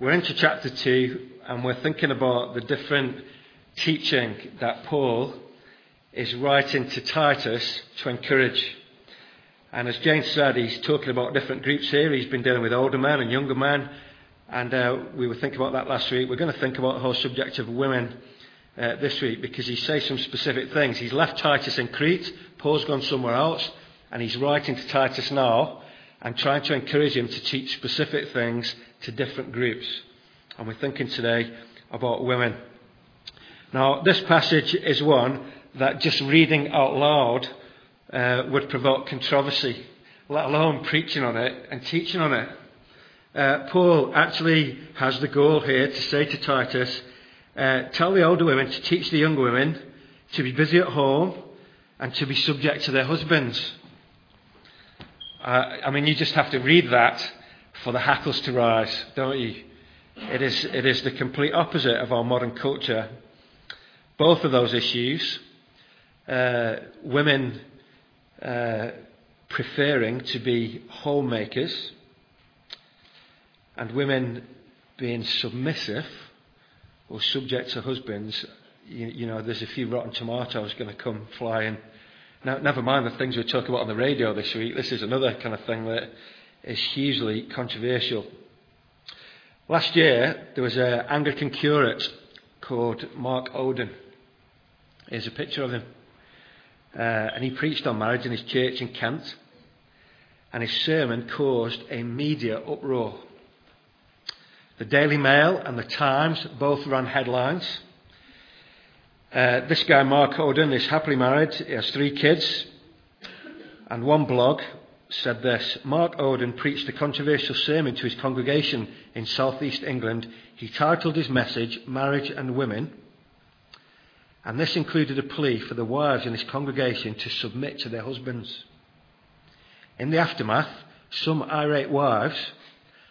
We're into chapter 2 and we're thinking about the different teaching that Paul is writing to Titus to encourage. And as James said, he's talking about different groups here. He's been dealing with older men and younger men. And uh, we were thinking about that last week. We're going to think about the whole subject of women uh, this week because he says some specific things. He's left Titus in Crete. Paul's gone somewhere else. And he's writing to Titus now and trying to encourage him to teach specific things to different groups. And we're thinking today about women. Now, this passage is one that just reading out loud uh, would provoke controversy, let alone preaching on it and teaching on it. Uh, Paul actually has the goal here to say to Titus, uh, tell the older women to teach the younger women to be busy at home and to be subject to their husbands. Uh, I mean, you just have to read that for the hackles to rise, don't you? It is, it is the complete opposite of our modern culture. Both of those issues, uh, women uh, preferring to be homemakers and women being submissive or subject to husbands, you, you know, there's a few rotten tomatoes going to come flying now, never mind the things we talk about on the radio this week. This is another kind of thing that is hugely controversial. Last year, there was an Anglican curate called Mark Oden. Here's a picture of him. Uh, and he preached on marriage in his church in Kent. And his sermon caused a media uproar. The Daily Mail and the Times both ran headlines. Uh, this guy, Mark Oden, is happily married. He has three kids. And one blog said this Mark Oden preached a controversial sermon to his congregation in southeast England. He titled his message Marriage and Women. And this included a plea for the wives in his congregation to submit to their husbands. In the aftermath, some irate wives,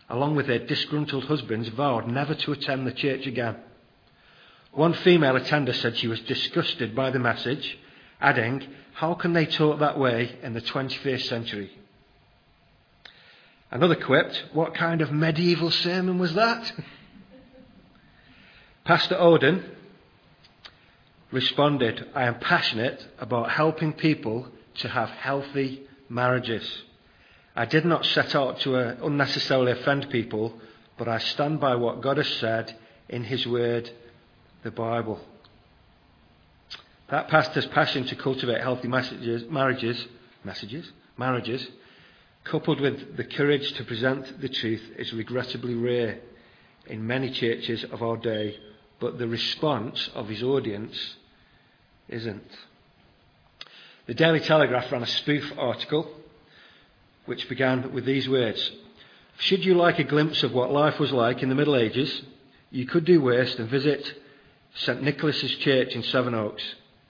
along with their disgruntled husbands, vowed never to attend the church again. One female attender said she was disgusted by the message, adding, How can they talk that way in the 21st century? Another quipped, What kind of medieval sermon was that? Pastor Oden responded, I am passionate about helping people to have healthy marriages. I did not set out to uh, unnecessarily offend people, but I stand by what God has said in His Word the Bible. That pastor's passion to cultivate healthy messages, marriages, messages, marriages, coupled with the courage to present the truth, is regrettably rare in many churches of our day, but the response of his audience isn't. The Daily Telegraph ran a spoof article which began with these words Should you like a glimpse of what life was like in the Middle Ages, you could do worse than visit St Nicholas's Church in Sevenoaks.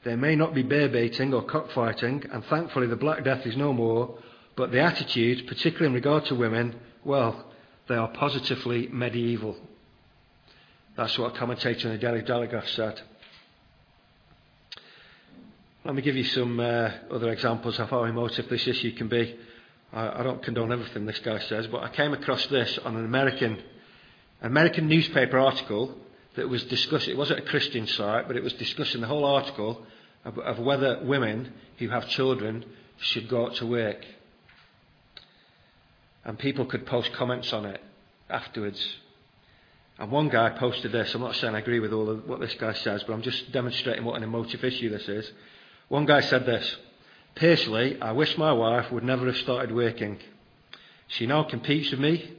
There may not be bear baiting or cockfighting, and thankfully the Black Death is no more, but the attitude, particularly in regard to women, well, they are positively medieval. That's what a commentator in the Daily Telegraph said. Let me give you some uh, other examples of how emotive this issue can be. I, I, don't condone everything this guy says, but I came across this on an American, American newspaper article that was discussing, it wasn't a Christian site, but it was discussing the whole article of, of whether women who have children should go out to work. And people could post comments on it afterwards. And one guy posted this. I'm not saying I agree with all of what this guy says, but I'm just demonstrating what an emotive issue this is. One guy said this Personally, I wish my wife would never have started working. She now competes with me.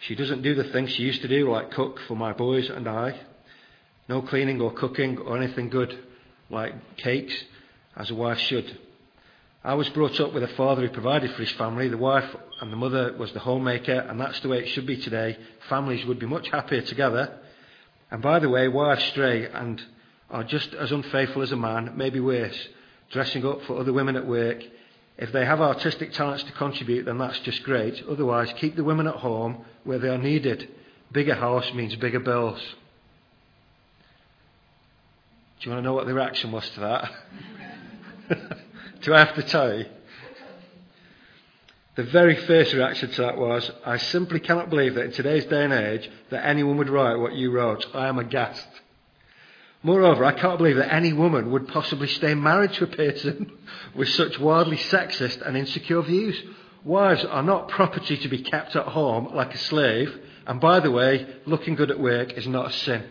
She doesn't do the things she used to do, like cook for my boys and I. No cleaning or cooking or anything good like cakes, as a wife should. I was brought up with a father who provided for his family. The wife and the mother was the homemaker, and that's the way it should be today. Families would be much happier together. And by the way, wives stray and are just as unfaithful as a man, maybe worse, dressing up for other women at work. If they have artistic talents to contribute, then that's just great. Otherwise, keep the women at home where they are needed. Bigger house means bigger bills. Do you want to know what the reaction was to that? Do I have to tell you? The very first reaction to that was, I simply cannot believe that in today's day and age that anyone would write what you wrote. I am aghast. Moreover, I can't believe that any woman would possibly stay married to a person with such wildly sexist and insecure views. Wives are not property to be kept at home like a slave, and by the way, looking good at work is not a sin.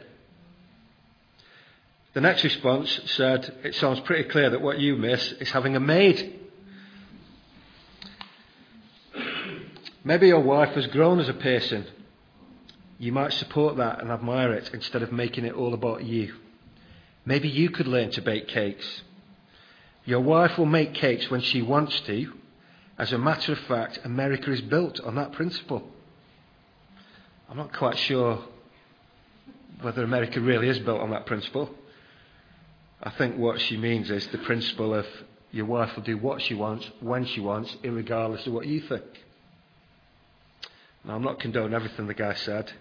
The next response said, It sounds pretty clear that what you miss is having a maid. Maybe your wife has grown as a person. You might support that and admire it instead of making it all about you. Maybe you could learn to bake cakes. Your wife will make cakes when she wants to. As a matter of fact, America is built on that principle. I'm not quite sure whether America really is built on that principle. I think what she means is the principle of your wife will do what she wants, when she wants, regardless of what you think. Now, I'm not condoning everything the guy said.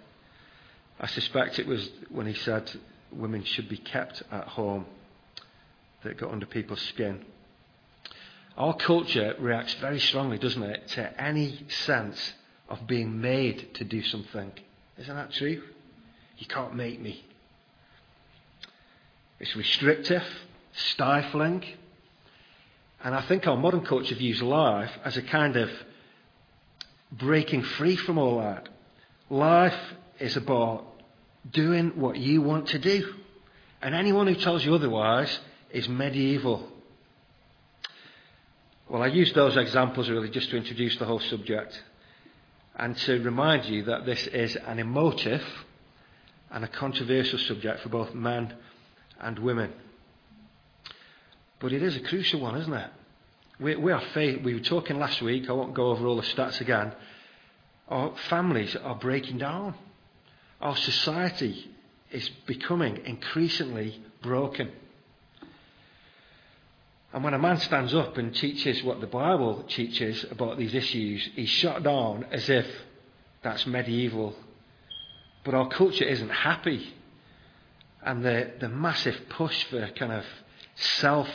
I suspect it was when he said women should be kept at home that got under people's skin. Our culture reacts very strongly, doesn't it, to any sense of being made to do something. Isn't that true? You can't make me. It's restrictive, stifling, and I think our modern culture views life as a kind of breaking free from all that. Life is about doing what you want to do. And anyone who tells you otherwise is medieval. Well, I use those examples really just to introduce the whole subject and to remind you that this is an emotive and a controversial subject for both men and women. But it is a crucial one, isn't it? We, we are. We were talking last week. I won't go over all the stats again. Our families are breaking down. Our society is becoming increasingly broken. And when a man stands up and teaches what the Bible teaches about these issues, he's shut down as if that's medieval. But our culture isn't happy. And the, the massive push for kind of self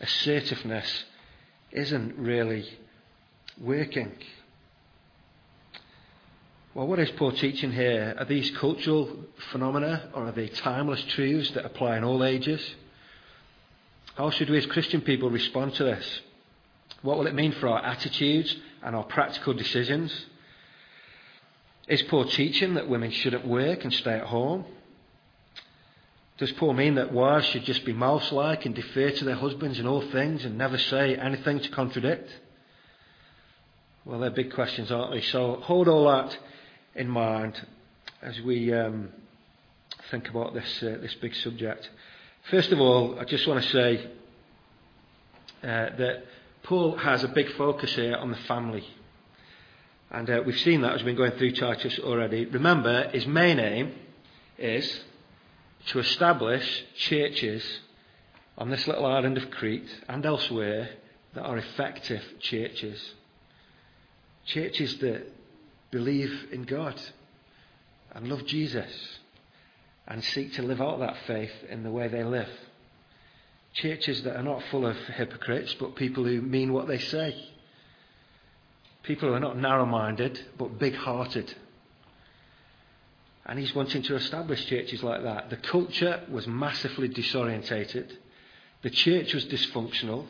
assertiveness isn't really working. Well, what is Paul teaching here? Are these cultural phenomena or are they timeless truths that apply in all ages? How should we as Christian people respond to this? What will it mean for our attitudes and our practical decisions? Is Paul teaching that women shouldn't work and stay at home? Does Paul mean that wives should just be mouse like and defer to their husbands in all things and never say anything to contradict? Well, they're big questions, aren't they? So hold all that in mind as we um, think about this, uh, this big subject. First of all, I just want to say uh, that Paul has a big focus here on the family. And uh, we've seen that as we've been going through Titus already. Remember, his main aim is to establish churches on this little island of Crete and elsewhere that are effective churches. Churches that believe in God and love Jesus and seek to live out that faith in the way they live. Churches that are not full of hypocrites, but people who mean what they say. People who are not narrow minded, but big hearted. And he's wanting to establish churches like that. The culture was massively disorientated, the church was dysfunctional.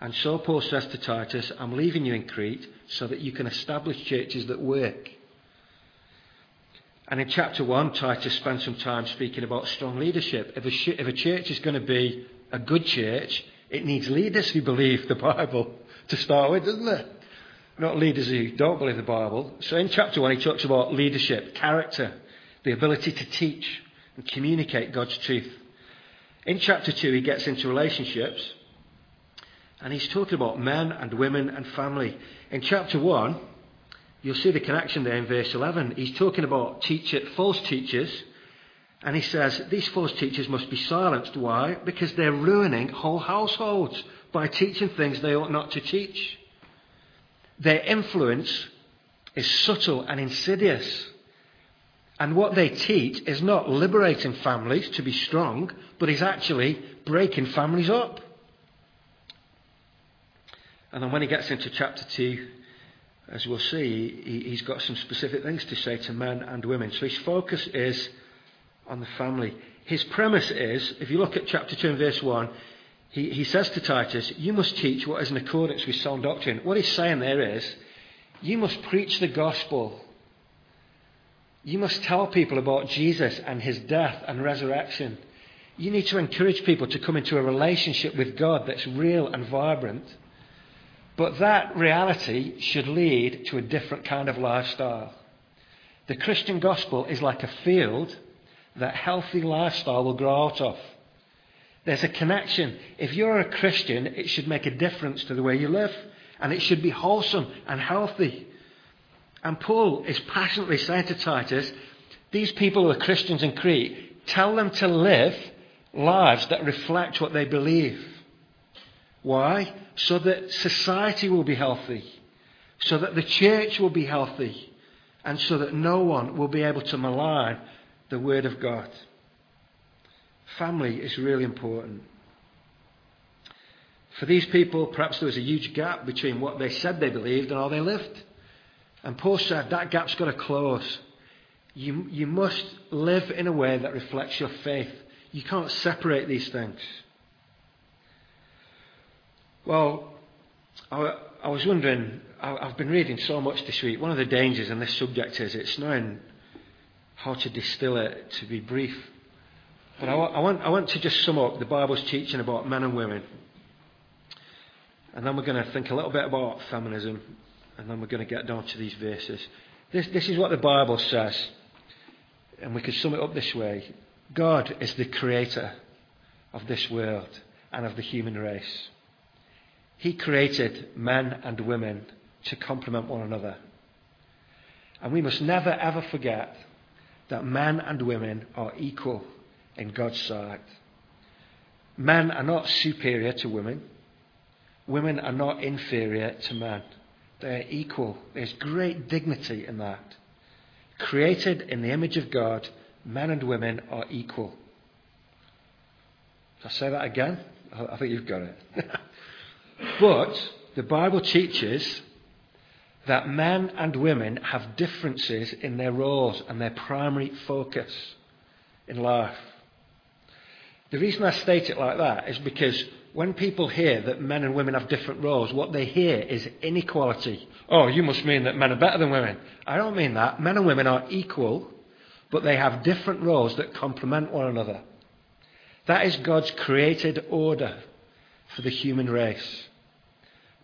And so Paul says to Titus, I'm leaving you in Crete so that you can establish churches that work. And in chapter 1, Titus spends some time speaking about strong leadership. If a, if a church is going to be a good church, it needs leaders who believe the Bible to start with, doesn't it? Not leaders who don't believe the Bible. So in chapter 1, he talks about leadership, character, the ability to teach and communicate God's truth. In chapter 2, he gets into relationships. And he's talking about men and women and family. In chapter 1, You'll see the connection there in verse 11. He's talking about teacher, false teachers. And he says, these false teachers must be silenced. Why? Because they're ruining whole households by teaching things they ought not to teach. Their influence is subtle and insidious. And what they teach is not liberating families to be strong, but is actually breaking families up. And then when he gets into chapter 2, as we'll see, he, he's got some specific things to say to men and women. So his focus is on the family. His premise is, if you look at chapter 2 and verse 1, he, he says to Titus, You must teach what is in accordance with sound doctrine. What he's saying there is, You must preach the gospel. You must tell people about Jesus and his death and resurrection. You need to encourage people to come into a relationship with God that's real and vibrant. But that reality should lead to a different kind of lifestyle. The Christian gospel is like a field that healthy lifestyle will grow out of. There's a connection. If you're a Christian, it should make a difference to the way you live, and it should be wholesome and healthy. And Paul is passionately saying to Titus, these people who are Christians in Crete, tell them to live lives that reflect what they believe. Why? So that society will be healthy, so that the church will be healthy, and so that no one will be able to malign the Word of God. Family is really important. For these people, perhaps there was a huge gap between what they said they believed and how they lived. And Paul said that gap's got to close. You, you must live in a way that reflects your faith. You can't separate these things. Well, I, I was wondering, I, I've been reading so much this week. One of the dangers in this subject is it's knowing how to distill it to be brief. But I, I, want, I want to just sum up the Bible's teaching about men and women. And then we're going to think a little bit about feminism. And then we're going to get down to these verses. This, this is what the Bible says. And we could sum it up this way God is the creator of this world and of the human race. He created men and women to complement one another. And we must never ever forget that men and women are equal in God's sight. Men are not superior to women. Women are not inferior to men. They are equal. There's great dignity in that. Created in the image of God, men and women are equal. Shall I say that again? I think you've got it. But the Bible teaches that men and women have differences in their roles and their primary focus in life. The reason I state it like that is because when people hear that men and women have different roles, what they hear is inequality. Oh, you must mean that men are better than women. I don't mean that. Men and women are equal, but they have different roles that complement one another. That is God's created order for the human race.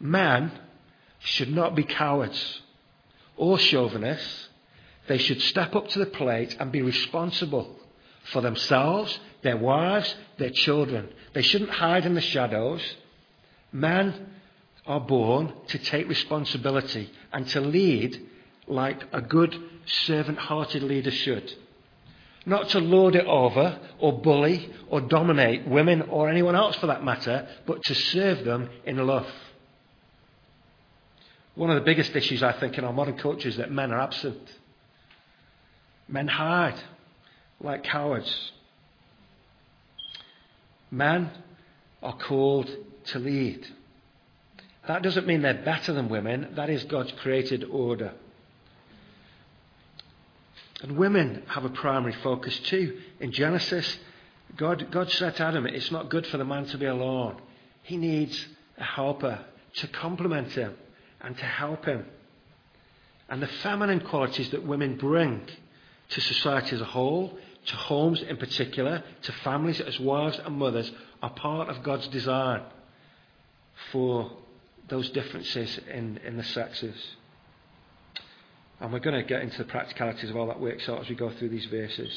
Man should not be cowards or chauvinists. They should step up to the plate and be responsible for themselves, their wives, their children. They shouldn't hide in the shadows. Men are born to take responsibility and to lead like a good servant hearted leader should. Not to lord it over or bully or dominate women or anyone else for that matter, but to serve them in love. One of the biggest issues, I think, in our modern culture is that men are absent. Men hide like cowards. Men are called to lead. That doesn't mean they're better than women, that is God's created order. And women have a primary focus too. In Genesis, God, God said to Adam, It's not good for the man to be alone. He needs a helper to complement him and to help him. And the feminine qualities that women bring to society as a whole, to homes in particular, to families as wives and mothers, are part of God's design for those differences in, in the sexes. And we're going to get into the practicalities of all that works out as we go through these verses.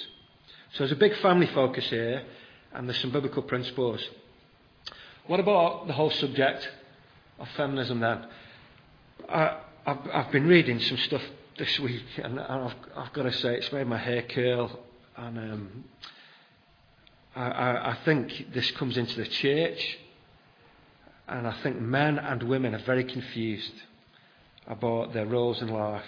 So there's a big family focus here, and there's some biblical principles. What about the whole subject of feminism then? I, have I've been reading some stuff this week, and I've, I've got to say it's made my hair curl. And um, I, I, I think this comes into the church, and I think men and women are very confused about their roles in life.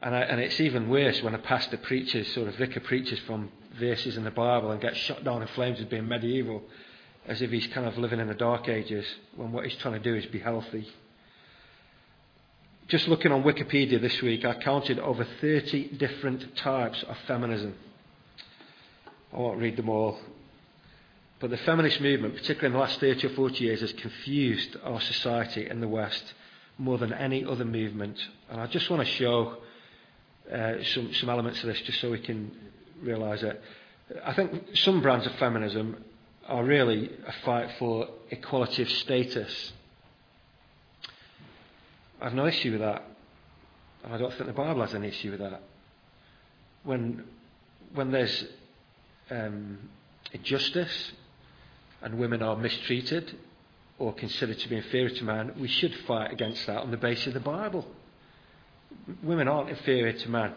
And, I, and, it's even worse when a pastor preaches, sort of vicar preaches from verses in the Bible and gets shot down in flames as being medieval, as if he's kind of living in the dark ages, when what he's trying to do is be healthy. Just looking on Wikipedia this week, I counted over 30 different types of feminism. I won't read them all. But the feminist movement, particularly in the last 30 or 40 years, has confused our society in the West more than any other movement. And I just want to show uh, some, some elements of this just so we can realise it. I think some brands of feminism are really a fight for equality of status. I have no issue with that. And I don't think the Bible has any issue with that. When, when there's um, injustice and women are mistreated or considered to be inferior to man, we should fight against that on the basis of the Bible. Women aren't inferior to man.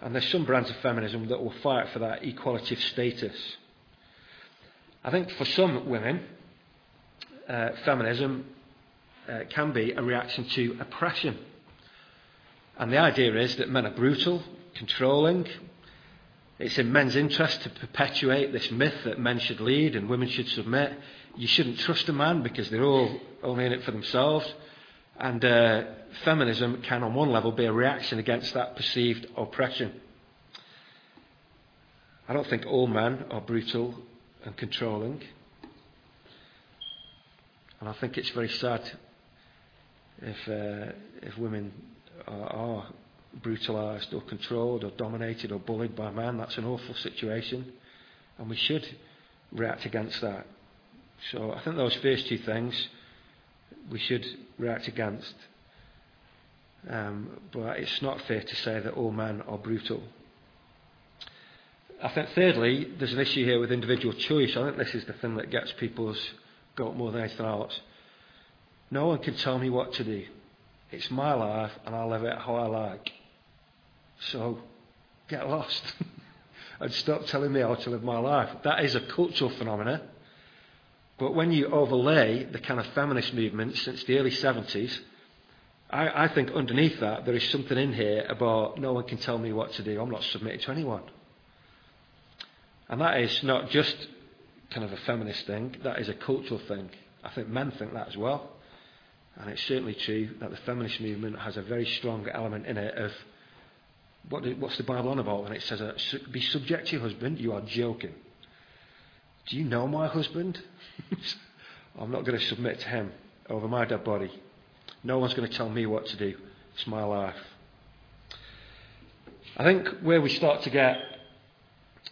And there's some brands of feminism that will fight for that equality of status. I think for some women, uh, feminism uh, can be a reaction to oppression. And the idea is that men are brutal, controlling. It's in men's interest to perpetuate this myth that men should lead and women should submit. You shouldn't trust a man because they're all only in it for themselves. And uh, feminism can, on one level, be a reaction against that perceived oppression. I don't think all men are brutal and controlling. And I think it's very sad if, uh, if women are, are brutalised or controlled or dominated or bullied by man, That's an awful situation. And we should react against that. So I think those first two things we should react against. Um, but it's not fair to say that all men are brutal. I think, thirdly, there's an issue here with individual choice. I think this is the thing that gets people's goat more than anything else. No one can tell me what to do. It's my life, and I'll live it how I like. So, get lost. and stop telling me how to live my life. That is a cultural phenomenon. But when you overlay the kind of feminist movement since the early 70s, I, I, think underneath that there is something in here about no one can tell me what to do. I'm not submitted to anyone. And that is not just kind of a feminist thing, that is a cultural thing. I think men think that as well. And it's certainly true that the feminist movement has a very strong element in it of what, what's the Bible on about when it says, uh, be subject to your husband? You are joking. Do you know my husband? I'm not going to submit to him over my dead body. No one's going to tell me what to do. It's my life. I think where we start to get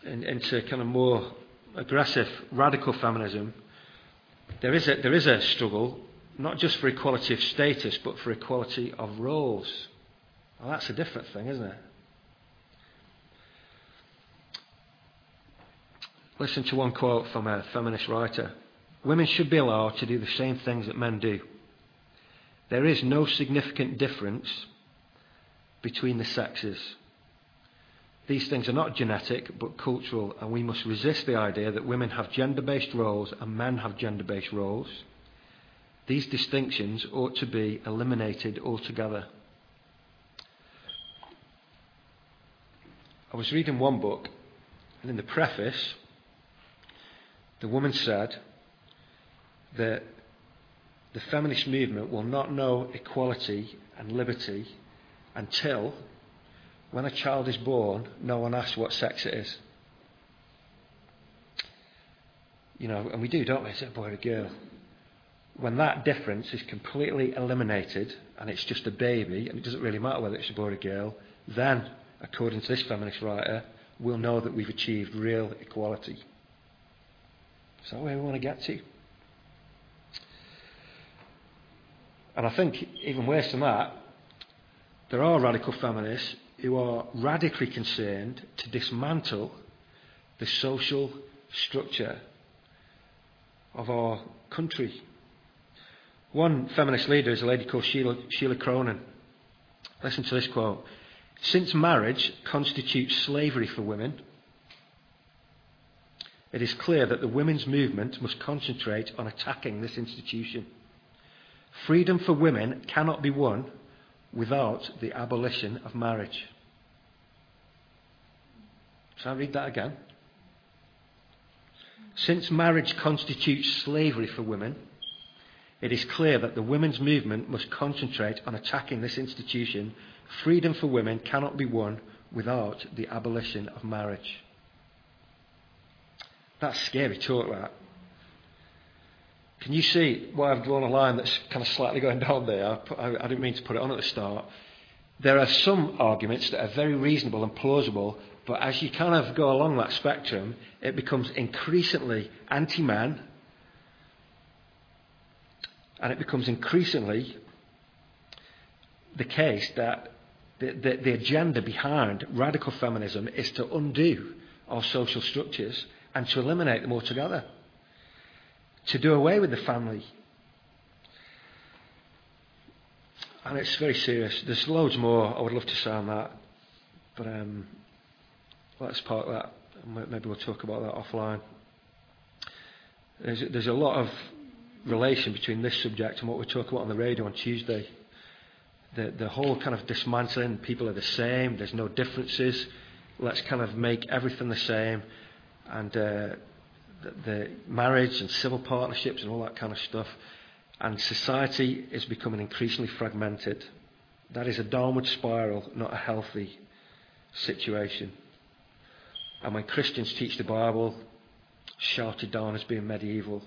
in, into kind of more aggressive, radical feminism, there is, a, there is a struggle, not just for equality of status, but for equality of roles. Well, that's a different thing, isn't it? Listen to one quote from a feminist writer Women should be allowed to do the same things that men do. There is no significant difference between the sexes. These things are not genetic but cultural, and we must resist the idea that women have gender based roles and men have gender based roles. These distinctions ought to be eliminated altogether. I was reading one book, and in the preface, the woman said that the feminist movement will not know equality and liberty until, when a child is born, no one asks what sex it is. You know, and we do, don't we? Is it a boy or a girl? When that difference is completely eliminated and it's just a baby, and it doesn't really matter whether it's a boy or a girl, then, according to this feminist writer, we'll know that we've achieved real equality. Is that where we want to get to? And I think, even worse than that, there are radical feminists who are radically concerned to dismantle the social structure of our country. One feminist leader is a lady called Sheila, Sheila Cronan. Listen to this quote. Since marriage constitutes slavery for women, it is clear that the women's movement must concentrate on attacking this institution. Freedom for women cannot be won without the abolition of marriage. Shall I read that again? Since marriage constitutes slavery for women, it is clear that the women's movement must concentrate on attacking this institution. Freedom for women cannot be won without the abolition of marriage. That's scary talk, that. Can you see why I've drawn a line that's kind of slightly going down there? I, I didn't mean to put it on at the start. There are some arguments that are very reasonable and plausible, but as you kind of go along that spectrum, it becomes increasingly anti man and it becomes increasingly the case that the, the, the, agenda behind radical feminism is to undo our social structures and to eliminate them altogether, to do away with the family. And it's very serious. There's loads more I would love to say on that, but um, let's park that. Maybe we'll talk about that offline. There's, there's a lot of relation between this subject and what we talk about on the radio on Tuesday. The, the whole kind of dismantling, people are the same, there's no differences, let's kind of make everything the same. And uh, the, the marriage and civil partnerships and all that kind of stuff. And society is becoming increasingly fragmented. That is a downward spiral, not a healthy situation. And when Christians teach the Bible, shouted down as being medieval,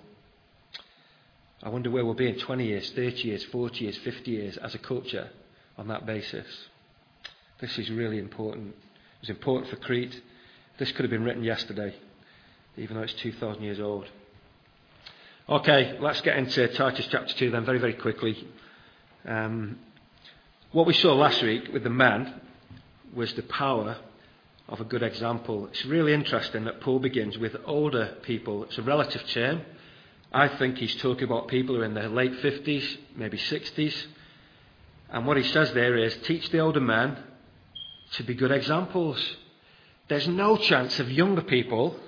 I wonder where we'll be in 20 years, 30 years, 40 years, 50 years as a culture on that basis. This is really important. It was important for Crete. This could have been written yesterday, even though it's 2,000 years old. Okay, let's get into Titus chapter 2 then, very, very quickly. Um, what we saw last week with the man was the power of a good example. It's really interesting that Paul begins with older people. It's a relative term. I think he's talking about people who are in their late 50s, maybe 60s. And what he says there is teach the older men to be good examples. There's no chance of younger people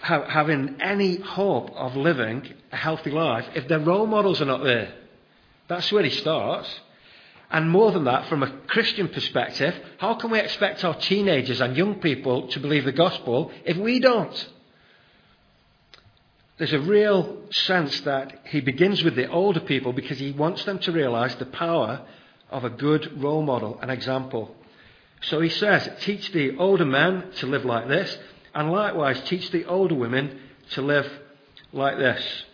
ha- having any hope of living a healthy life if their role models are not there. That's where he starts. And more than that, from a Christian perspective, how can we expect our teenagers and young people to believe the gospel if we don't? There's a real sense that he begins with the older people because he wants them to realize the power of a good role model, an example. So he says, teach the older men to live like this, and likewise teach the older women to live like this.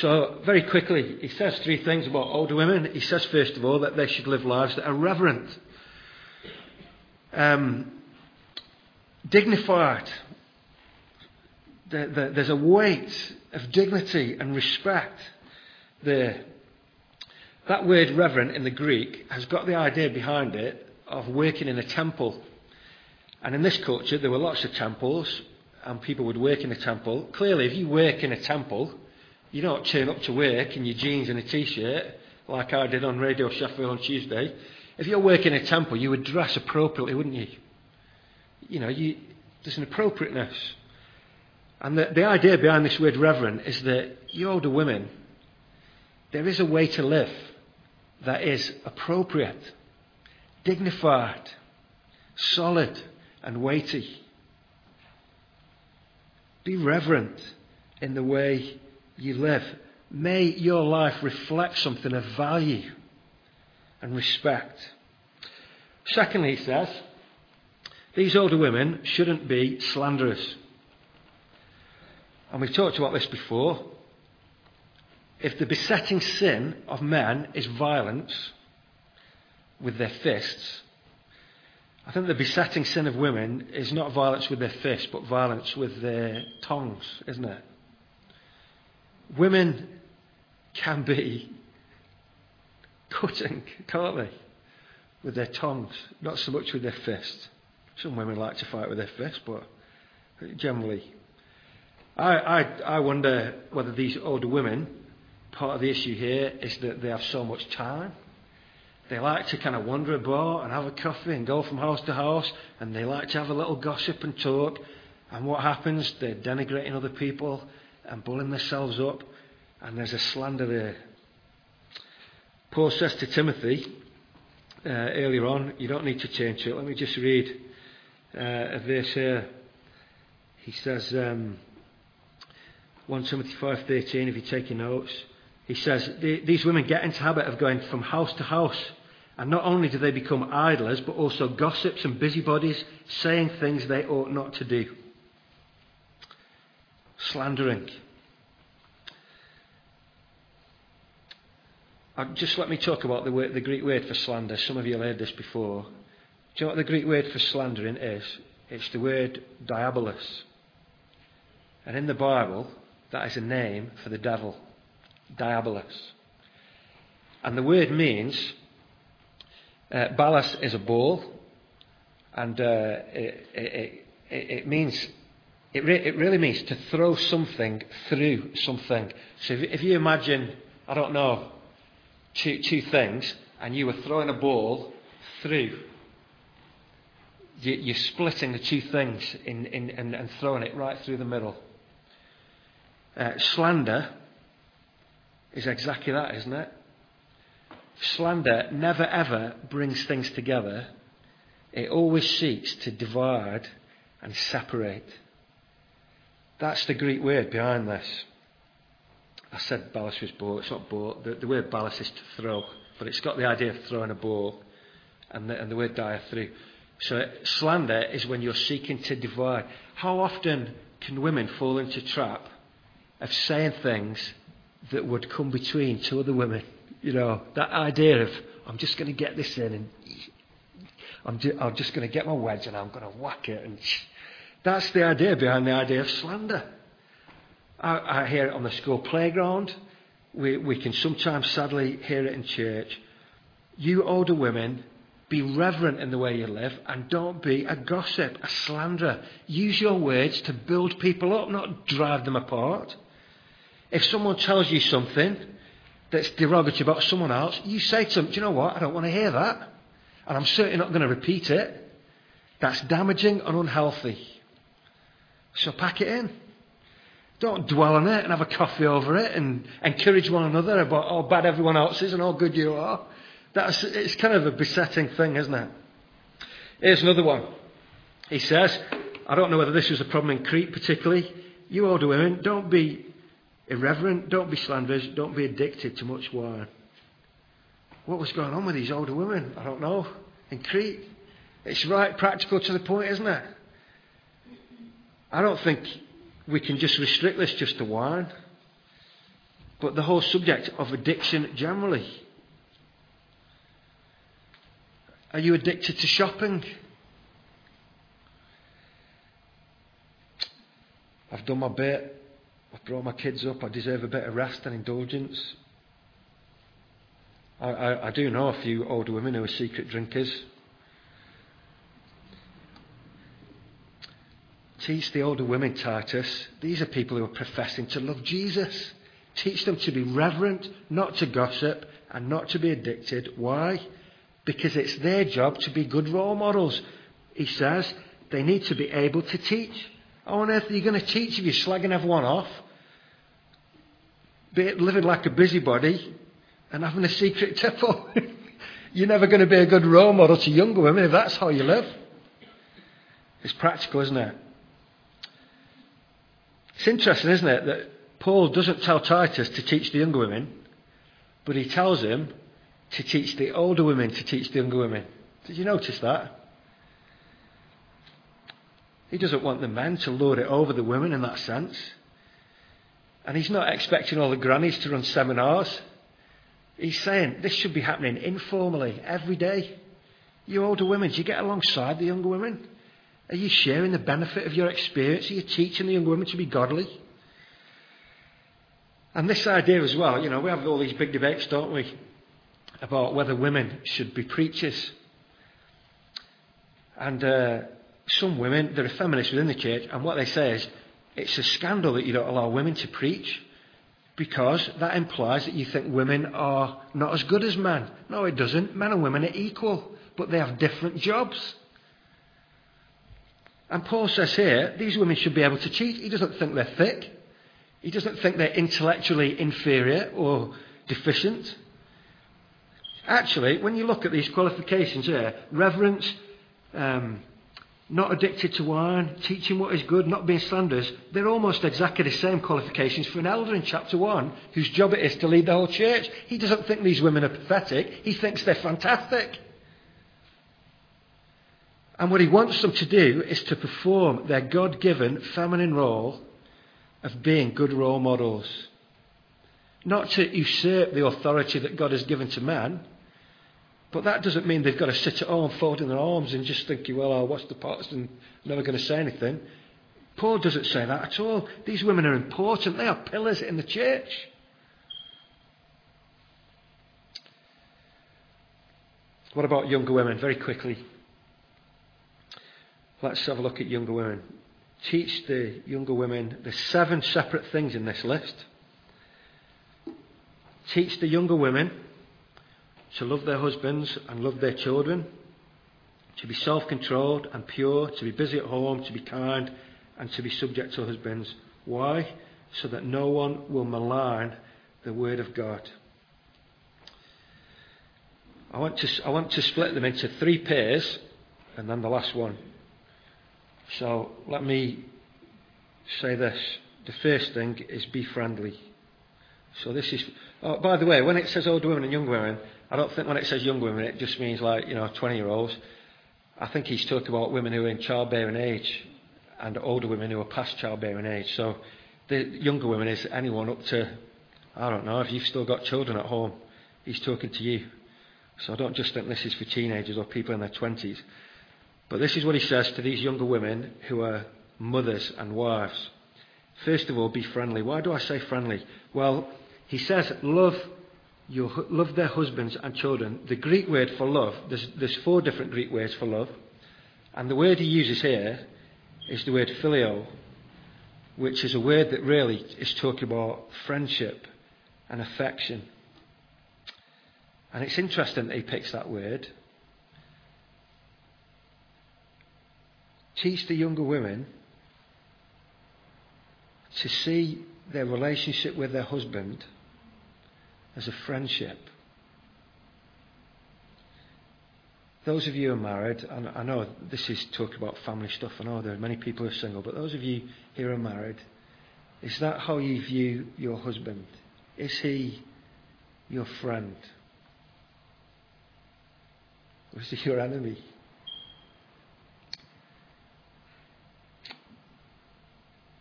So, very quickly, he says three things about older women. He says, first of all, that they should live lives that are reverent, um, dignified, the, the, there's a weight of dignity and respect there. That word reverent in the Greek has got the idea behind it of working in a temple. And in this culture, there were lots of temples, and people would work in a temple. Clearly, if you work in a temple, you don't turn up to work in your jeans and a t shirt like I did on Radio Sheffield on Tuesday. If you're working in a temple, you would dress appropriately, wouldn't you? You know, you, there's an appropriateness. And the, the idea behind this word reverent is that you older women, there is a way to live that is appropriate, dignified, solid, and weighty. Be reverent in the way you live. May your life reflect something of value and respect. Secondly, he says, these older women shouldn't be slanderers. And we've talked about this before. If the besetting sin of men is violence with their fists, I think the besetting sin of women is not violence with their fists, but violence with their tongues, isn't it? Women can be cutting, can't they? With their tongues, not so much with their fists. Some women like to fight with their fists, but generally I, I, I wonder whether these older women, part of the issue here is that they have so much time. They like to kind of wander about and have a coffee and go from house to house, and they like to have a little gossip and talk. And what happens? They're denigrating other people and bullying themselves up, and there's a slander there. Paul says to Timothy uh, earlier on, you don't need to change it. Let me just read uh, a verse here. He says, um, 1 Timothy 5.13, if you're taking notes, he says, these women get into habit of going from house to house. And not only do they become idlers, but also gossips and busybodies, saying things they ought not to do. Slandering. Uh, just let me talk about the, word, the Greek word for slander. Some of you have heard this before. Do you know what the Greek word for slandering is? It's the word diabolos. And in the Bible, that is a name for the devil. Diabolus. And the word means uh, is a ball, and uh, it, it, it, means it, re- it really means to throw something through something. So if, if you imagine, I don't know, two, two things, and you were throwing a ball through. You, are splitting the two things in, in, and, throwing it right through the middle. Uh, slander is exactly that, isn't it? Slander never ever brings things together. It always seeks to divide and separate. That's the Greek word behind this. I said balos was ball. It's not ball. The, the word balos is to throw, but it's got the idea of throwing a ball, and the, and the word dia through. So slander is when you're seeking to divide. How often can women fall into trap of saying things that would come between two other women? You know, that idea of I'm just going to get this in and I'm, ju- I'm just going to get my wedge and I'm going to whack it. And that's the idea behind the idea of slander. I, I hear it on the school playground. We, we can sometimes sadly hear it in church. You older women, be reverent in the way you live and don't be a gossip, a slanderer. Use your words to build people up, not drive them apart. If someone tells you something that's derogatory about someone else, you say to them, Do you know what? I don't want to hear that. And I'm certainly not going to repeat it. That's damaging and unhealthy. So pack it in. Don't dwell on it and have a coffee over it and encourage one another about how bad everyone else is and how good you are. That's, it's kind of a besetting thing, isn't it? Here's another one. He says, I don't know whether this was a problem in Crete particularly. You older women, don't be irreverent, don't be slanderers, don't be addicted to much wine. What was going on with these older women? I don't know. In Crete. It's right practical to the point, isn't it? I don't think we can just restrict this just to wine, but the whole subject of addiction generally. Are you addicted to shopping? I've done my bit. I've brought my kids up. I deserve a bit of rest and indulgence. I, I, I do know a few older women who are secret drinkers. Teach the older women, Titus. These are people who are professing to love Jesus. Teach them to be reverent, not to gossip, and not to be addicted. Why? Because it's their job to be good role models. He says they need to be able to teach. How on earth are you going to teach if you're slagging everyone off? Be living like a busybody and having a secret tipple. you're never going to be a good role model to younger women if that's how you live. It's practical, isn't it? It's interesting, isn't it, that Paul doesn't tell Titus to teach the younger women, but he tells him to teach the older women to teach the younger women. Did you notice that? He doesn't want the men to lord it over the women in that sense. And he's not expecting all the grannies to run seminars. He's saying this should be happening informally every day. You older women, do you get alongside the younger women? Are you sharing the benefit of your experience? Are you teaching the young women to be godly? And this idea as well, you know, we have all these big debates, don't we, about whether women should be preachers. And uh, some women, there are feminists within the church, and what they say is it's a scandal that you don't allow women to preach because that implies that you think women are not as good as men. No, it doesn't. Men and women are equal, but they have different jobs. And Paul says here, these women should be able to teach. He doesn't think they're thick. He doesn't think they're intellectually inferior or deficient. Actually, when you look at these qualifications here, reverence, um, not addicted to wine, teaching what is good, not being slanderers, they're almost exactly the same qualifications for an elder in chapter 1, whose job it is to lead the whole church. He doesn't think these women are pathetic, he thinks they're fantastic. And what he wants them to do is to perform their God given feminine role of being good role models. Not to usurp the authority that God has given to man, but that doesn't mean they've got to sit at home folding their arms and just thinking, well, I'll watch the pots and never going to say anything. Paul doesn't say that at all. These women are important. They are pillars in the church. What about younger women? Very quickly. Let's have a look at younger women. Teach the younger women. There's seven separate things in this list. Teach the younger women to love their husbands and love their children, to be self controlled and pure, to be busy at home, to be kind, and to be subject to husbands. Why? So that no one will malign the word of God. I want to, I want to split them into three pairs and then the last one. So let me say this. The first thing is be friendly. So this is, oh, by the way, when it says oh, older women and young women, I don't think when it says young women, it just means like, you know, 20 year olds. I think he's talking about women who are in childbearing age and older women who are past childbearing age. So the younger women is anyone up to, I don't know, if you've still got children at home, he's talking to you. So I don't just think this is for teenagers or people in their 20s. But this is what he says to these younger women who are mothers and wives. First of all, be friendly. Why do I say friendly? Well, he says, love your, love their husbands and children. The Greek word for love, there's, there's four different Greek words for love. And the word he uses here is the word phileo, which is a word that really is talking about friendship and affection. And it's interesting that he picks that word teach the younger women to see their relationship with their husband as a friendship. Those of you who are married, and I know this is talk about family stuff, I know there are many people who are single, but those of you who are married, is that how you view your husband? Is he your friend? Or is he your enemy?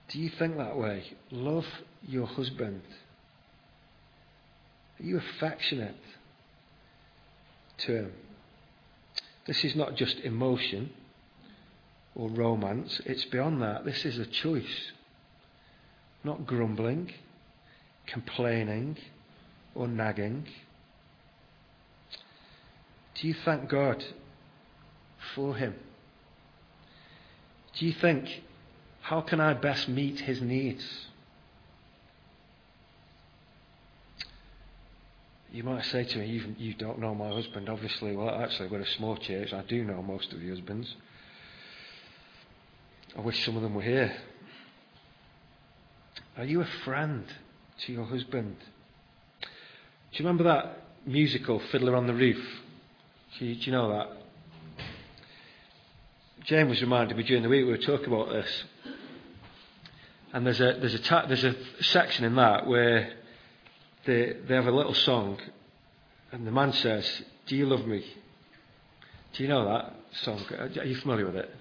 Do you think that way? Love your husband. Are you affectionate to him? This is not just emotion or romance, it's beyond that. This is a choice. Not grumbling, complaining, or nagging. Do you thank God for him? Do you think how can I best meet his needs? You might say to me, you, you don't know my husband, obviously. Well, actually, we're a small church. I do know most of the husbands. I wish some of them were here. Are you a friend to your husband? Do you remember that musical, Fiddler on the Roof? Do you, do you know that? Jane was reminding me during the week we were talking about this. And there's a, there's a, ta- there's a section in that where they, they have a little song, and the man says, Do you love me? Do you know that song? Are you familiar with it?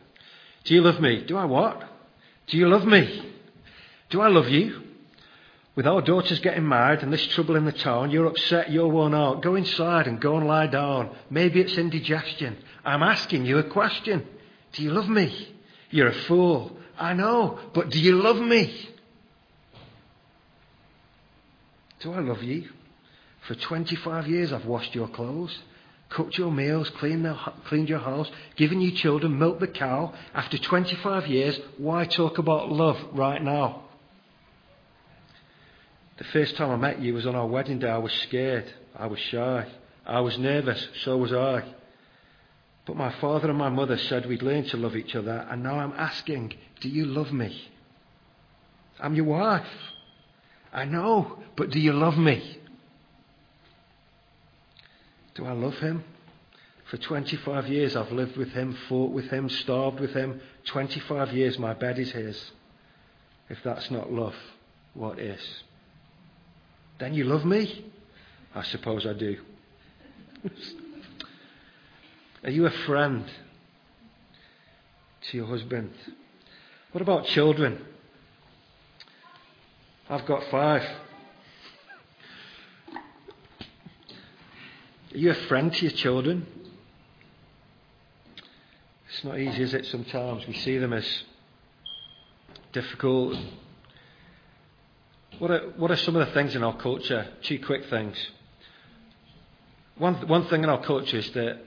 Do you love me? Do I what? Do you love me? Do I love you? With our daughters getting married and this trouble in the town, you're upset, you're worn out. Go inside and go and lie down. Maybe it's indigestion. I'm asking you a question. Do you love me? You're a fool. I know, but do you love me? Do I love you? For 25 years I've washed your clothes, cooked your meals, cleaned, the, cleaned your house, given you children, milked the cow. After 25 years, why talk about love right now? The first time I met you was on our wedding day. I was scared. I was shy. I was nervous. So was I. But my father and my mother said we'd learn to love each other, and now I'm asking, do you love me? I'm your wife. I know, but do you love me? Do I love him? For For 25 years I've lived with him, fought with him, starved with him. 25 years my bed is his. If that's not love, what is? Then you love me? I suppose I do. Are you a friend to your husband? What about children? I've got five. Are you a friend to your children? It's not easy, is it? Sometimes we see them as difficult. What are, what are some of the things in our culture? Two quick things. One, one thing in our culture is that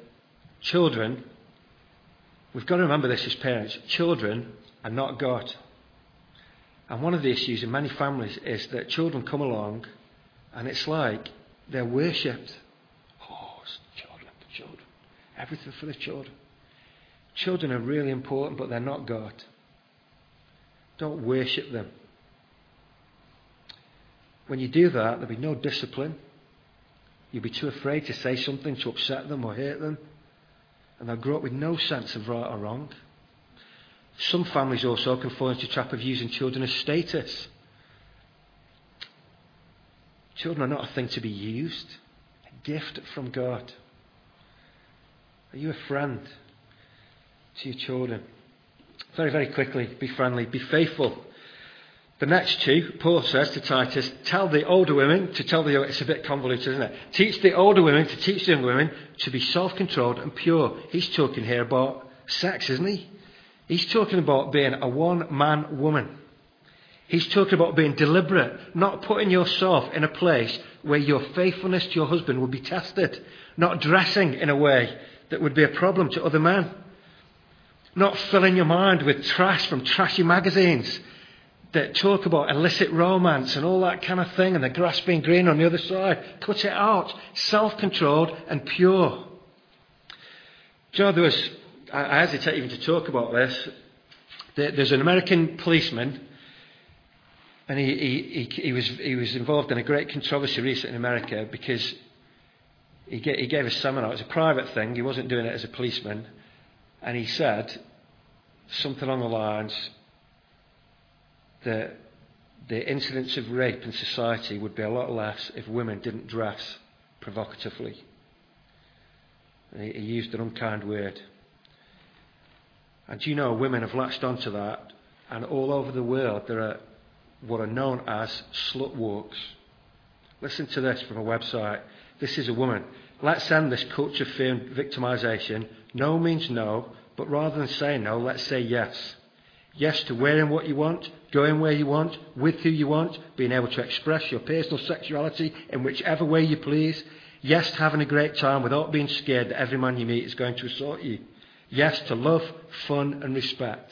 children, we've got to remember this as parents, children are not God. And one of the issues in many families is that children come along and it's like they're worshipped. Oh, children, children. Everything for the children. Children are really important, but they're not God. Don't worship them. When you do that, there'll be no discipline. You'll be too afraid to say something to upset them or hurt them. And they'll grow up with no sense of right or wrong. Some families also can fall into the trap of using children as status. Children are not a thing to be used, a gift from God. Are you a friend? to your children. Very, very quickly, be friendly, be faithful. The next two, Paul says to Titus, tell the older women to tell the it's a bit convoluted, isn't it? Teach the older women to teach the young women to be self controlled and pure. He's talking here about sex, isn't he? He's talking about being a one man woman. He's talking about being deliberate, not putting yourself in a place where your faithfulness to your husband would be tested, not dressing in a way that would be a problem to other men. Not filling your mind with trash from trashy magazines that talk about illicit romance and all that kind of thing and the grass being green on the other side. Cut it out. Self controlled and pure. Know, there was, I hesitate even to talk about this. There's an American policeman, and he, he, he, was, he was involved in a great controversy recently in America because he gave, he gave a seminar. It was a private thing, he wasn't doing it as a policeman. And he said something along the lines that the incidence of rape in society would be a lot less if women didn't dress provocatively. He, he used an unkind word. And you know, women have latched onto that, and all over the world there are what are known as slut walks. Listen to this from a website. This is a woman. Let's end this culture of fear and victimization. No means no, but rather than saying no, let's say yes. Yes to wearing what you want, going where you want, with who you want, being able to express your personal sexuality in whichever way you please. Yes to having a great time without being scared that every man you meet is going to assault you. Yes to love, fun, and respect.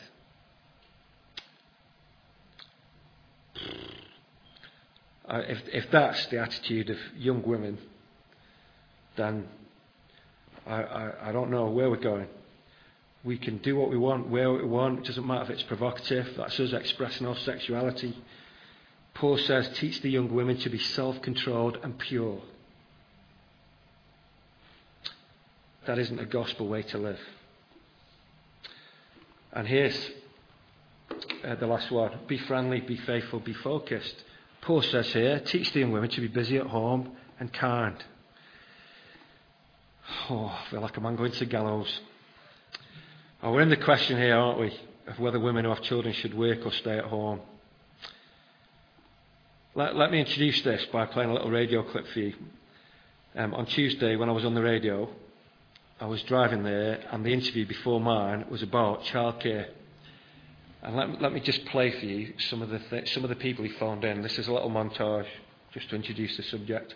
Uh, if, if that's the attitude of young women, then I, I, I don't know where we're going. We can do what we want, where we want. It doesn't matter if it's provocative. That's us expressing our sexuality. Paul says, teach the young women to be self controlled and pure. That isn't a gospel way to live. And here's uh, the last one be friendly, be faithful, be focused. Paul says here, teach the young women to be busy at home and kind. Oh, I feel like a man going to gallows. Oh, we're in the question here, aren't we, of whether women who have children should work or stay at home. Let, let me introduce this by playing a little radio clip for you. Um, on Tuesday, when I was on the radio, I was driving there, and the interview before mine was about childcare. And let, let me just play for you some of the th- some of the people he phoned in. This is a little montage just to introduce the subject.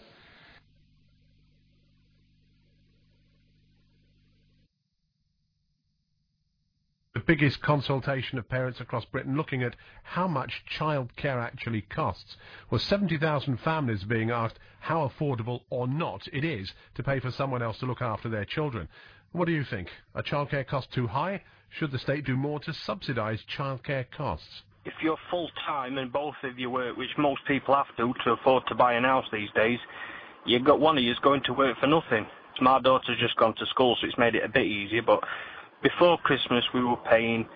the biggest consultation of parents across Britain looking at how much childcare actually costs. Well, 70,000 families being asked how affordable or not it is to pay for someone else to look after their children. What do you think? Are childcare costs too high? Should the state do more to subsidise childcare costs? If you're full time and both of you work, which most people have to to afford to buy an house these days, you've got one of you's going to work for nothing. My daughter's just gone to school, so it's made it a bit easier. But before Christmas, we were paying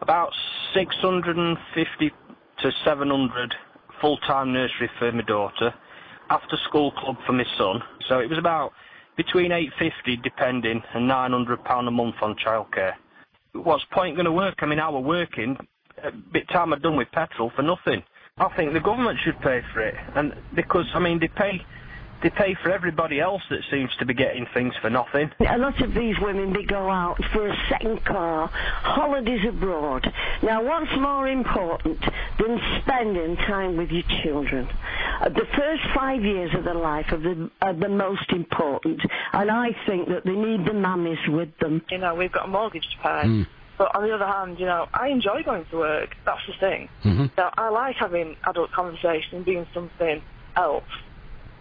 about 650 to 700 full-time nursery for my daughter, after school club for my son. So it was about between 850 depending and 900 pound a month on childcare. What's point going to work? I mean, I were working, a bit time I'd done with petrol for nothing. I think the government should pay for it, and because I mean they pay they pay for everybody else that seems to be getting things for nothing. A lot of these women, they go out for a second car, holidays abroad. Now, what's more important than spending time with your children? Uh, the first five years of their life are the, are the most important, and I think that they need the mummies with them. You know, we've got a mortgage to pay. Mm. But on the other hand, you know, I enjoy going to work. That's the thing. Mm-hmm. So I like having adult conversation and being something else.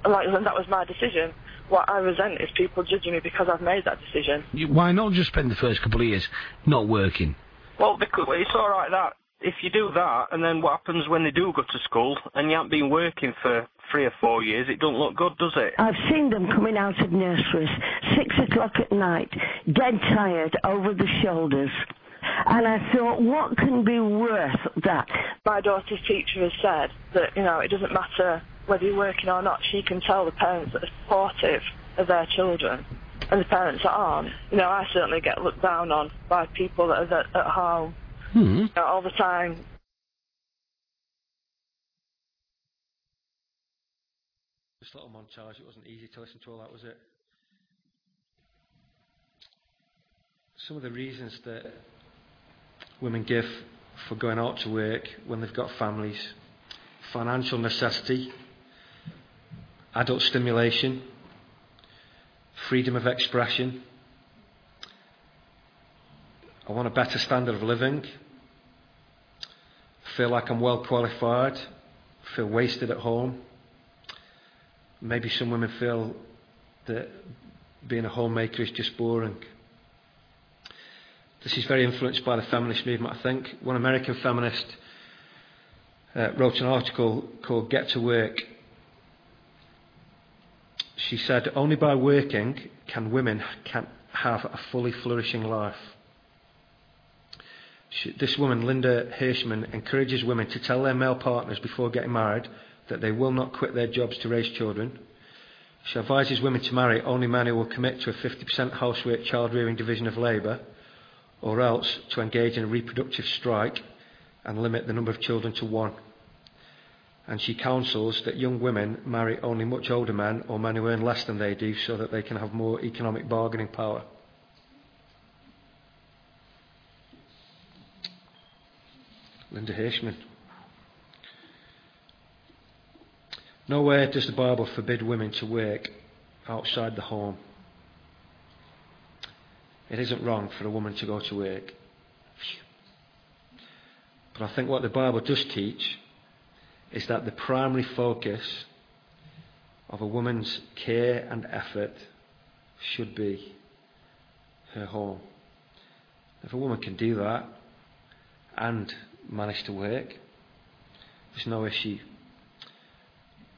And like, and that was my decision. What I resent is people judging me because I've made that decision. You- Why not just spend the first couple of years not working? Well, because it's all right that if you do that, and then what happens when they do go to school and you haven't been working for three or four years? It don't look good, does it? I've seen them coming out of nurseries, six o'clock at night, dead tired, over the shoulders. And I thought, what can be worth that? My daughter's teacher has said that, you know, it doesn't matter whether you're working or not, she can tell the parents that are supportive of their children. And the parents that aren't. You know, I certainly get looked down on by people that are th- at home Hmm. you know, all the time. This little montage, it wasn't easy to listen to all that, was it? Some of the reasons that women give for going out to work when they've got families financial necessity, adult stimulation, freedom of expression. I want a better standard of living. Feel like I'm well qualified. Feel wasted at home. Maybe some women feel that being a homemaker is just boring. This is very influenced by the feminist movement, I think. One American feminist uh, wrote an article called Get to Work. She said, Only by working can women can have a fully flourishing life. She, this woman, Linda Hirshman, encourages women to tell their male partners before getting married that they will not quit their jobs to raise children. She advises women to marry only men who will commit to a 50% housework child rearing division of labour, or else to engage in a reproductive strike and limit the number of children to one. And she counsels that young women marry only much older men or men who earn less than they do so that they can have more economic bargaining power. Linda Hirshman. Nowhere does the Bible forbid women to work outside the home. It isn't wrong for a woman to go to work. But I think what the Bible does teach is that the primary focus of a woman's care and effort should be her home. If a woman can do that and manage to work, there's no issue.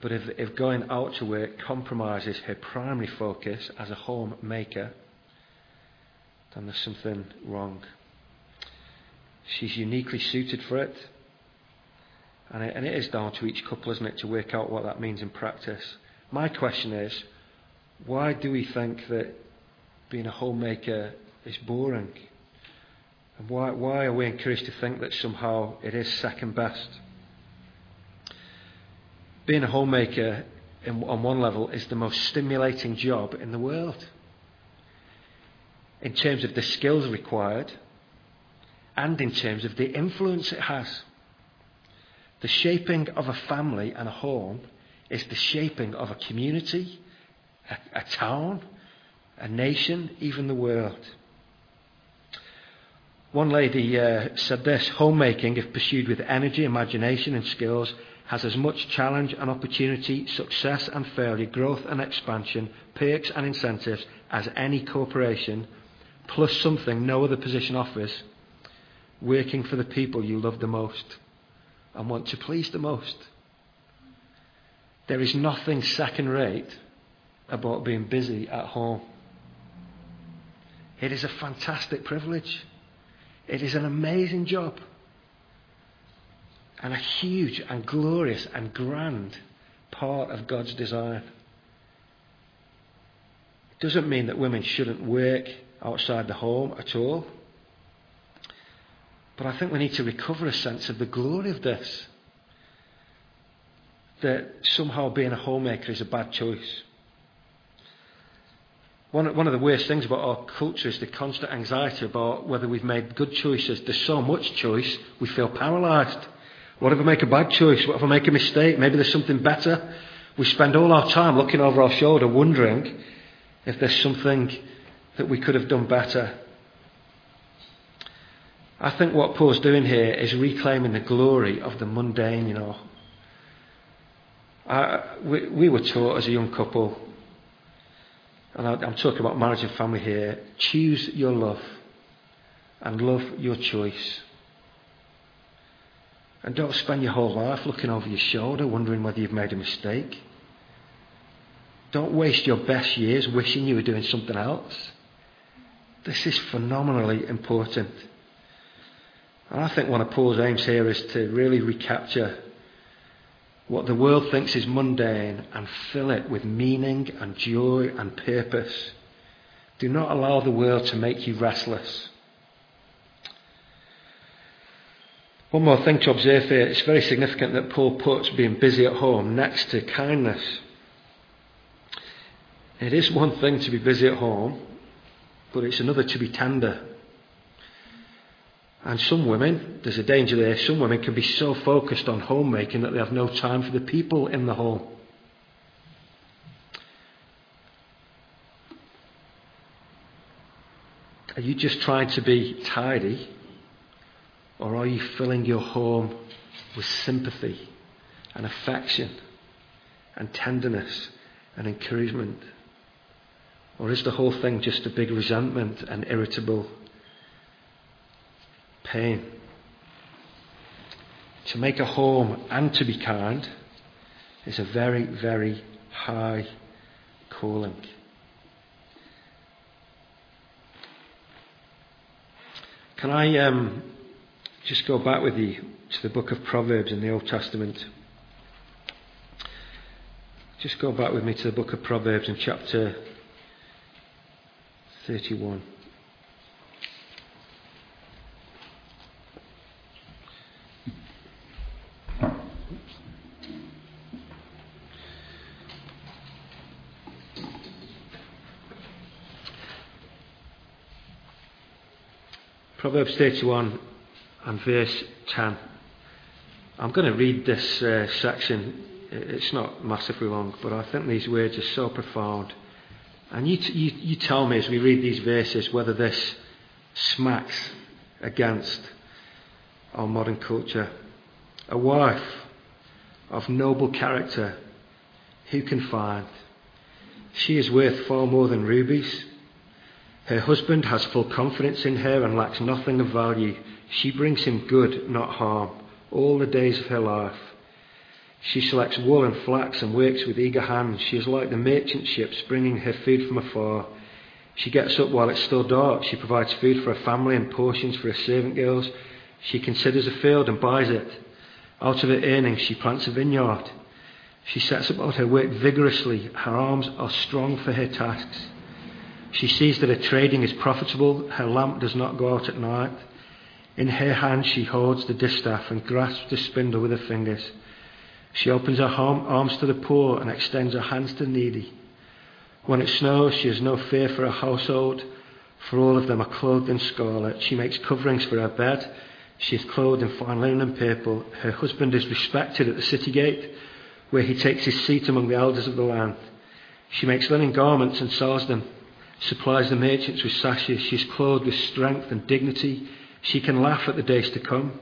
But if, if going out to work compromises her primary focus as a homemaker, then there's something wrong. She's uniquely suited for it. And it, and it is down to each couple, isn't it, to work out what that means in practice. My question is why do we think that being a homemaker is boring? And why, why are we encouraged to think that somehow it is second best? Being a homemaker, in, on one level, is the most stimulating job in the world in terms of the skills required and in terms of the influence it has. The shaping of a family and a home is the shaping of a community, a, a town, a nation, even the world. One lady uh, said this homemaking, if pursued with energy, imagination, and skills, has as much challenge and opportunity, success and failure, growth and expansion, perks and incentives as any corporation, plus something no other position offers, working for the people you love the most and want to please the most. There is nothing second rate about being busy at home. It is a fantastic privilege. It is an amazing job. And a huge and glorious and grand part of God's design. It doesn't mean that women shouldn't work outside the home at all. But I think we need to recover a sense of the glory of this. That somehow being a homemaker is a bad choice. One, one of the worst things about our culture is the constant anxiety about whether we've made good choices. There's so much choice, we feel paralysed. What if I make a bad choice? What if I make a mistake? Maybe there's something better. We spend all our time looking over our shoulder, wondering if there's something that we could have done better. I think what Paul's doing here is reclaiming the glory of the mundane, you know. We, we, were taught as a young couple, and I, I'm talking about marriage and family here choose your love and love your choice. And don't spend your whole life looking over your shoulder, wondering whether you've made a mistake. Don't waste your best years wishing you were doing something else. This is phenomenally important. And I think one of Paul's aims here is to really recapture what the world thinks is mundane and fill it with meaning and joy and purpose. Do not allow the world to make you restless. One more thing to observe here it's very significant that Paul puts being busy at home next to kindness. It is one thing to be busy at home, but it's another to be tender. And some women, there's a danger there, some women can be so focused on homemaking that they have no time for the people in the home. Are you just trying to be tidy? Or are you filling your home with sympathy and affection and tenderness and encouragement? Or is the whole thing just a big resentment and irritable pain? To make a home and to be kind is a very, very high calling. Can I um, just go back with you to the book of Proverbs in the Old Testament. Just go back with me to the book of Proverbs in chapter 31. Proverbs 31 and verse 10. I'm going to read this uh, section. It's not massively long, but I think these words are so profound. And you, t- you, you tell me as we read these verses whether this smacks against our modern culture. A wife of noble character, who can find? She is worth far more than rubies. Her husband has full confidence in her and lacks nothing of value. She brings him good, not harm, all the days of her life. She selects wool and flax and works with eager hands. She is like the merchant ships bringing her food from afar. She gets up while it's still dark. She provides food for her family and portions for her servant girls. She considers a field and buys it. Out of her earnings, she plants a vineyard. She sets about her work vigorously. Her arms are strong for her tasks. She sees that her trading is profitable. Her lamp does not go out at night. In her hand she holds the distaff and grasps the spindle with her fingers. She opens her arms to the poor and extends her hands to the needy. When it snows, she has no fear for her household, for all of them are clothed in scarlet. She makes coverings for her bed. She is clothed in fine linen and purple. Her husband is respected at the city gate, where he takes his seat among the elders of the land. She makes linen garments and sells them, supplies the merchants with sashes. She is clothed with strength and dignity. She can laugh at the days to come.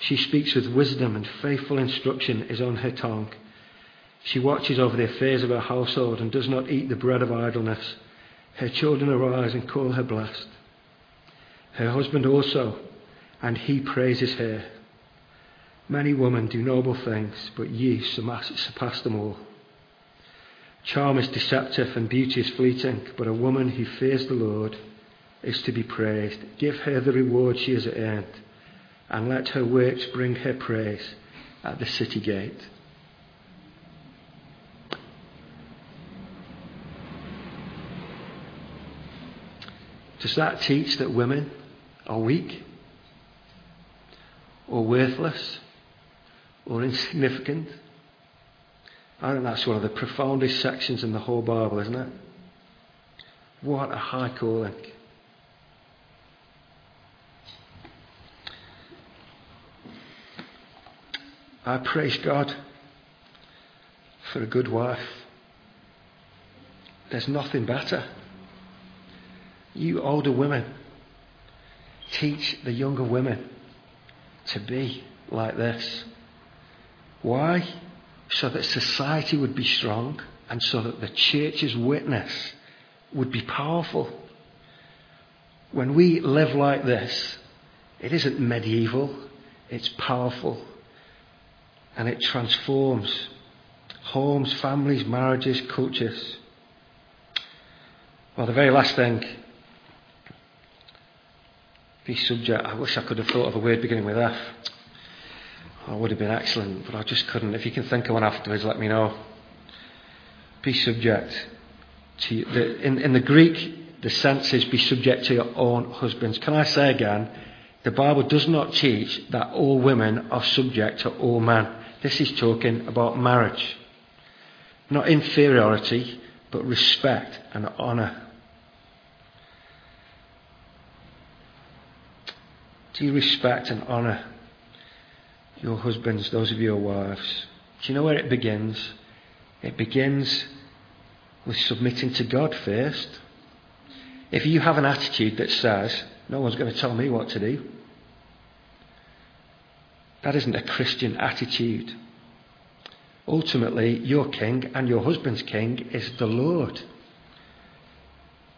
She speaks with wisdom, and faithful instruction is on her tongue. She watches over the affairs of her household and does not eat the bread of idleness. Her children arise and call her blessed. Her husband also, and he praises her. Many women do noble things, but you surpass them all. Charm is deceptive and beauty is fleeting, but a woman who fears the Lord is to be praised. Give her the reward she has earned, and let her works bring her praise at the city gate. Does that teach that women are weak or worthless or insignificant? I think that's one of the profoundest sections in the whole Bible, isn't it? What a high calling. I praise God for a good wife. There's nothing better. You older women, teach the younger women to be like this. Why? So that society would be strong and so that the church's witness would be powerful. When we live like this, it isn't medieval, it's powerful. And it transforms homes, families, marriages, cultures. Well, the very last thing be subject. I wish I could have thought of a word beginning with F. Oh, would have been excellent, but I just couldn't. If you can think of one afterwards, let me know. Be subject to the, in, in the Greek, the sense is be subject to your own husbands. Can I say again? The Bible does not teach that all women are subject to all men. This is talking about marriage. Not inferiority, but respect and honour. Do you respect and honour your husbands, those of your wives? Do you know where it begins? It begins with submitting to God first. If you have an attitude that says, no one's going to tell me what to do, that isn't a Christian attitude. Ultimately, your king and your husband's king is the Lord.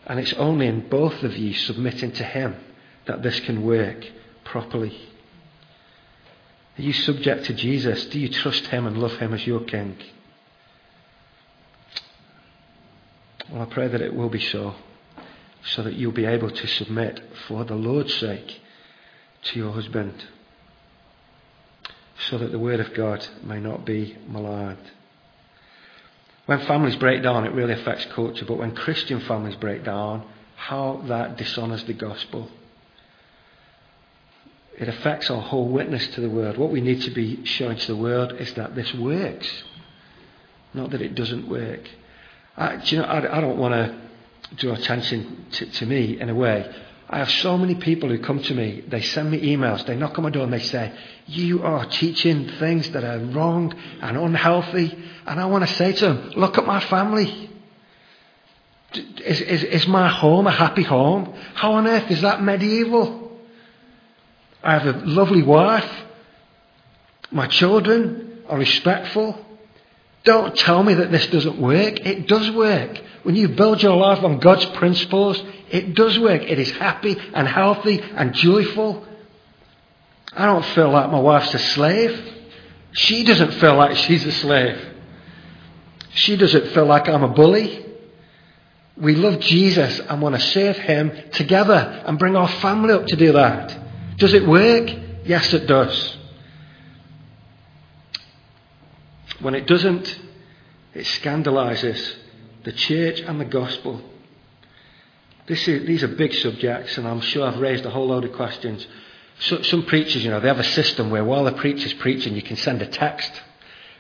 And it's only in both of you submitting to Him that this can work properly. Are you subject to Jesus? Do you trust Him and love Him as your King? Well, I pray that it will be so, so that you'll be able to submit for the Lord's sake to your husband, so that the Word of God may not be maligned. When families break down, it really affects culture, but when Christian families break down, how that dishonours the gospel. It affects our whole witness to the world. What we need to be showing to the world is that this works, not that it doesn't work. I, do you know, I, I don't want to draw attention to, to me in a way. I have so many people who come to me, they send me emails, they knock on my door and they say, You are teaching things that are wrong and unhealthy. And I want to say to them, Look at my family. Is, is, is my home a happy home? How on earth is that medieval? I have a lovely wife. My children are respectful. Don't tell me that this doesn't work. It does work. When you build your life on God's principles, it does work. It is happy and healthy and joyful. I don't feel like my wife's a slave. She doesn't feel like she's a slave. She doesn't feel like I'm a bully. We love Jesus and want to serve Him together and bring our family up to do that. Does it work? Yes, it does. When it doesn't, it scandalizes the church and the gospel. Is, these are big subjects, and I'm sure I've raised a whole load of questions. So, some preachers, you know, they have a system where while the preacher's preaching, you can send a text,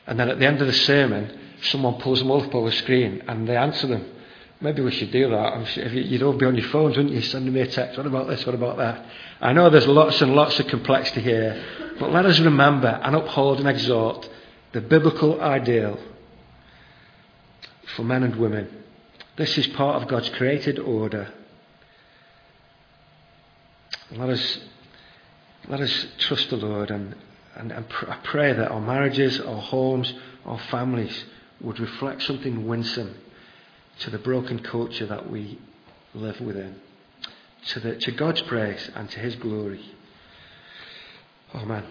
and then at the end of the sermon, someone pulls them up the screen and they answer them. Maybe we should do that. If you'd all be on your phones, wouldn't you? Sending me a text. What about this? What about that? I know there's lots and lots of complexity here, but let us remember and uphold and exhort the biblical ideal for men and women. This is part of God's created order. Let us, let us trust the Lord and, and, and pr- I pray that our marriages, our homes, our families would reflect something winsome to the broken culture that we live within, to, the, to God's praise and to His glory. Amen.